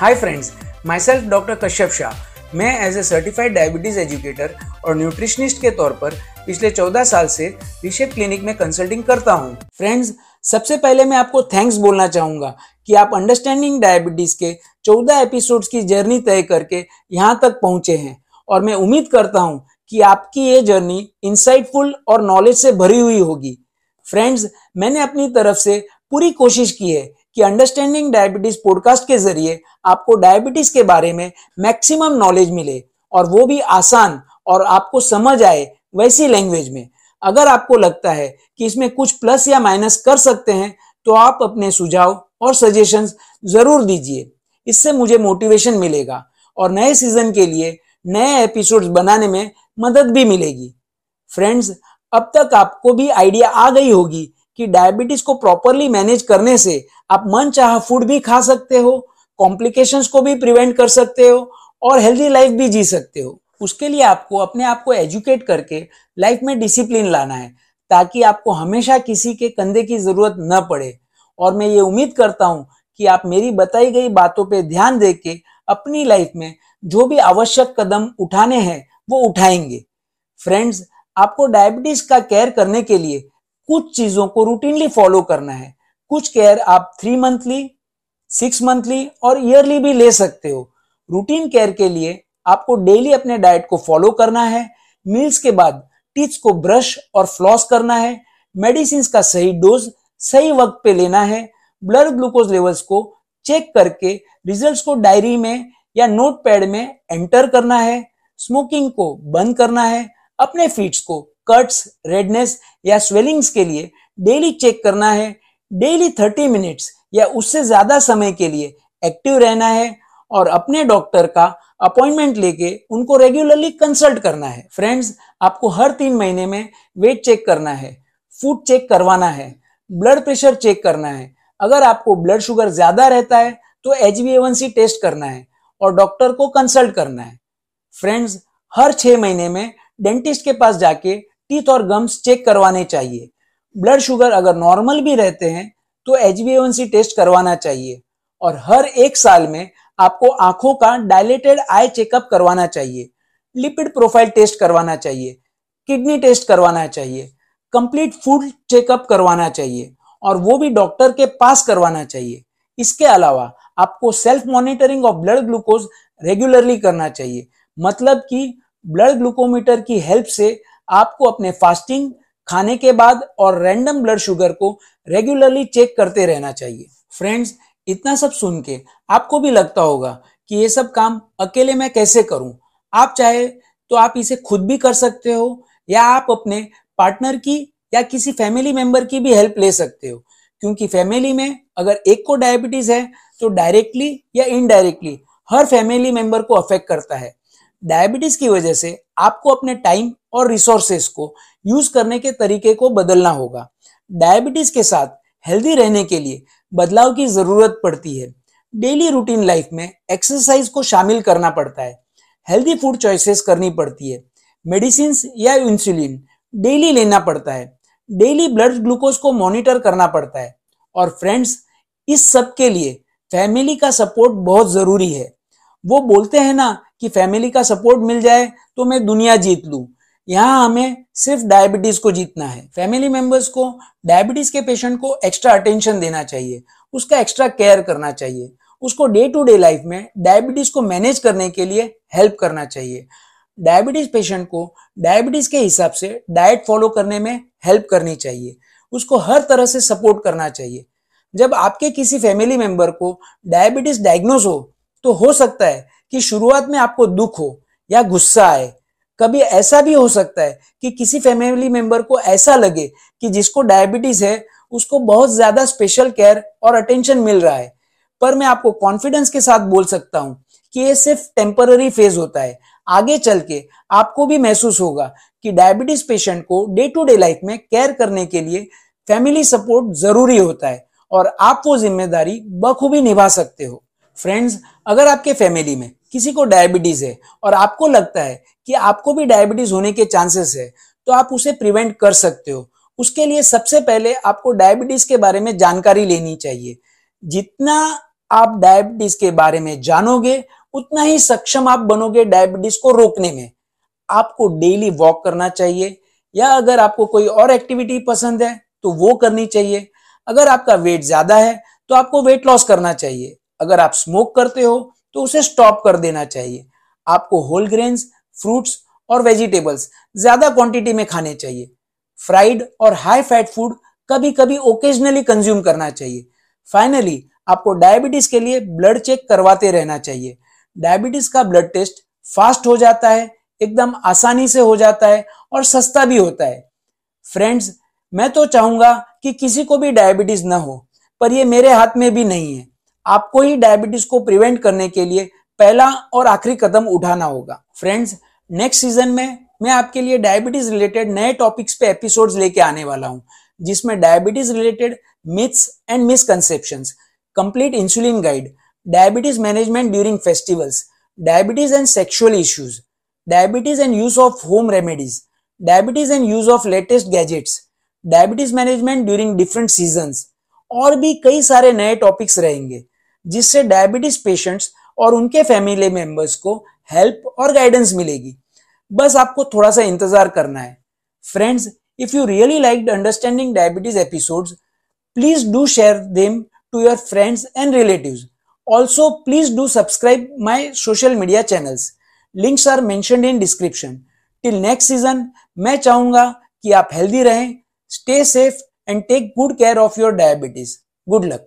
Hi friends myself doctor Kashyap Shah मैं as a certified diabetes educator और nutritionist के तौर पर पिछले 14 साल से रिशेप क्लिनिक में कंसल्टिंग करता हूँ। फ्रेंड्स सबसे पहले मैं आपको थैंक्स बोलना चाहूँगा कि आप अंडरस्टैंडिंग डायबिटीज़ के 14 एपिसोड्स की जर्नी तय करके यहाँ तक पहुँचे हैं। और मैं उम्मीद करता हूँ कि आपकी ये जर्नी इंसाइटफुल और नॉलेज से भरी हुई होगी। फ्रेंड्स मैंने अपनी तरफ़ से पूरी कोशिश की है कि अंडरस्टैंडिंग डायबिटीज़ पॉडकास्ट के ज़रिए आपको डायबिटीज़ के बारे में मैक्सिमम नॉलेज मिले और वो भी आसान और आपको समझ आए वैसी लैंग्वेज में। अगर आपको लगता है कि इसमें कुछ प्लस या माइनस कर सकते हैं तो आप अपने सुझाव और सजेशंस ज़रूर दीजिए। इससे मुझे मोटिवेशन मिलेगा और नए सीज़न के लिए नए एपिसोड्स बनाने में मदद भी मिलेगी। फ्रेंड्स अब तक आपको भी आइडिया आ गई होगी कि डायबिटीज़ को प्रॉपरली मैनेज करने से आप मन चाह फ़ूड भी खा सकते हो कॉम्प्लिकेशंस को भी प्रिवेंट कर सकते हो और हेल्दी लाइफ भी जी सकते हो। उसके लिए आपको, अपने आप को एजुकेट करके लाइफ में डिसिप्लिन लाना है, ताकि आपको हमेशा किसी के कंधे की ज़रूरत न पड़े। और मैं ये उम्मीद करता हूँ कि आप मेरी बताई गई बातों पे ध्यान दे के अपनी लाइफ में जो भी आवश्यक कदम उठाने हैं, वो उठाएँगे। फ्रेंड्स आपको डायबिटीज़ का केयर करने के लिए कुछ चीज़ों को रूटीनली फॉलो करना है। कुछ केयर आप थ्री मंथली सिक्स मंथली और ईयरली भी ले सकते हो। रूटीन केयर के लिए आपको डेली अपने डाइट को फॉलो करना है। मील्स के बाद टीथ को ब्रश और फ्लॉस करना है। मेडिसिन का सही डोज सही वक्त पे लेना है। ब्लड ग्लूकोज लेवल्स को चेक करके रिजल्ट्स को डायरी में या नोट पैड में एंटर करना है। स्मोकिंग को बंद करना है। अपने फीट्स को कट्स रेडनेस या स्वेलिंग्स के लिए डेली चेक करना है। डेली थर्टी मिनट्स या उससे ज़्यादा समय के लिए एक्टिव रहना है और अपने डॉक्टर का अपॉइंटमेंट लेके उनको रेगुलरली कंसल्ट करना है। फ्रेंड्स आपको हर तीन महीने में वेट चेक करना है फ़ूड चेक करवाना है ब्लड प्रेशर चेक करना है। अगर आपको ब्लड शुगर ज़्यादा रहता है तो एच टेस्ट करना है और डॉक्टर को कंसल्ट करना है। फ्रेंड्स हर छह महीने में डेंटिस्ट के पास जाके टीथ और गम्स चेक करवाने चाहिए। ब्लड शुगर अगर नॉर्मल भी रहते हैं तो एच टेस्ट करवाना चाहिए। और हर एक साल में आपको आँखों का डायलेटेड आई चेकअप करवाना चाहिए। लिपिड प्रोफ़ाइल टेस्ट करवाना चाहिए। किडनी टेस्ट करवाना चाहिए। कंप्लीट फ़ूड चेकअप करवाना चाहिए। और वो भी डॉक्टर के पास करवाना चाहिए। इसके अलावा आपको self monitoring of blood glucose regularly करना चाहिए। मतलब कि ब्लड ग्लूकोमीटर की हेल्प से आपको अपने फास्टिंग खाने के बाद और रैंडम ब्लड शुगर को रेगुलरली चेक करते रहना चाहिए। फ्रेंड्स इतना सब सुन के आपको भी लगता होगा कि ये सब काम अकेले मैं कैसे करूँ? आप चाहे तो आप इसे खुद भी कर सकते हो या आप अपने पार्टनर की या किसी फैमिली मेंबर की भी हेल्प ले सकते हो। क्योंकि फैमिली में अगर एक को डायबिटीज़ है तो डायरेक्टली या इनडायरेक्टली हर फैमिली मेंबर को अफेक्ट करता है। डायबिटीज़ की वजह से आपको अपने टाइम और रिसोर्सेस को यूज़ करने के तरीके को बदलना होगा। डायबिटीज़ के साथ हेल्दी रहने के लिए बदलाव की ज़रूरत पड़ती है। डेली रूटीन लाइफ में एक्सरसाइज को शामिल करना पड़ता है। हेल्दी फ़ूड चॉइसेस करनी पड़ती है। मेडिसिन या इंसुलिन डेली लेना पड़ता है। डेली ब्लड ग्लूकोज को मॉनिटर करना पड़ता है। और फ्रेंड्स, इस सब के लिए फैमिली का सपोर्ट बहुत ज़रूरी है। वो बोलते हैं ना कि फैमिली का सपोर्ट मिल जाए तो मैं दुनिया जीत लू। यहाँ हमें सिर्फ़ डायबिटीज़ को जीतना है। फैमिली मेंबर्स को डायबिटीज़ के पेशेंट को एक्स्ट्रा अटेंशन देना चाहिए। उसका एक्स्ट्रा केयर करना चाहिए। उसको डे टू डे लाइफ में डायबिटीज़ को मैनेज करने के लिए हेल्प करना चाहिए। डायबिटीज़ पेशेंट को डायबिटीज़ के हिसाब से डाइट फॉलो करने में हेल्प करनी चाहिए। उसको हर तरह से सपोर्ट करना चाहिए। जब आपके किसी फैमिली मेंबर को डायबिटीज़ डायग्नोज हो तो हो सकता है कि शुरुआत में आपको दुख हो या गुस्सा आए। कभी ऐसा भी हो सकता है कि किसी फैमिली मेंबर को ऐसा लगे कि जिसको डायबिटीज़ है, उसको बहुत ज़्यादा स्पेशल केयर और अटेंशन मिल रहा है। पर मैं आपको कॉन्फिडेंस के साथ बोल सकता हूँ कि ये सिर्फ़ टेम्पररी फ़ेज़ होता है। आगे चल के आपको भी महसूस होगा कि डायबिटीज़ पेशेंट को डे टू डे लाइफ में केयर करने के लिए फैमिली सपोर्ट ज़रूरी होता है और आप वो ज़िम्मेदारी बखूबी निभा सकते हो। फ्रेंड्स अगर आपके फैमिली में किसी को डायबिटीज़ है और आपको लगता है कि आपको भी डायबिटीज़ होने के चांसेस है तो आप उसे प्रिवेंट कर सकते हो। उसके लिए सबसे पहले आपको डायबिटीज़ के बारे में जानकारी लेनी चाहिए। जितना आप डायबिटीज़ के बारे में जानोगे, उतना ही सक्षम आप बनोगे डायबिटीज़ को रोकने में। आपको डेली वॉक करना चाहिए, या अगर आपको कोई और एक्टिविटी पसंद है तो वो करनी चाहिए। अगर आपका वेट ज़्यादा है तो आपको वेट लॉस करना चाहिए। अगर आप स्मोक करते हो तो उसे स्टॉप कर देना चाहिए। आपको होल ग्रेन्स फ्रूट्स और वेजिटेबल्स ज़्यादा क्वांटिटी में खाने चाहिए। फ्राइड और हाई फैट फ़ूड कभी कभी ओकेजनली कंज्यूम करना चाहिए। फाइनली आपको डायबिटीज़ के लिए ब्लड चेक करवाते रहना चाहिए। डायबिटीज़ का ब्लड टेस्ट फास्ट हो जाता है, एकदम आसानी से हो जाता है और सस्ता भी होता है। फ्रेंड्स मैं तो चाहूँगा कि किसी को भी डायबिटीज़ ना हो, पर ये मेरे हाथ में भी नहीं है। आपको ही डायबिटीज़ को प्रिवेंट करने के लिए पहला और आखिरी कदम उठाना होगा। फ्रेंड्स नेक्स्ट सीज़न में मैं आपके लिए डायबिटीज़ रिलेटेड नए टॉपिक्स पे एपिसोड्स लेके आने वाला हूँ, जिसमें diabetes related myths and misconceptions complete insulin guide diabetes management during festivals diabetes and sexual issues diabetes and use of home remedies diabetes and use of latest gadgets diabetes management during different season और भी कई सारे नए topics रहेंगे। जिससे diabetes patients और उनके family members को हेल्प और गाइडेंस मिलेगी। बस आपको थोड़ा सा इंतज़ार करना है। Friends if you really like understanding diabetes episodes please do share them to your friends and relatives also please do subscribe my social media channels links are mentioned in description till next season मैं चाहूँगा कि आप healthy रहें stay safe and take good care of your diabetes good luck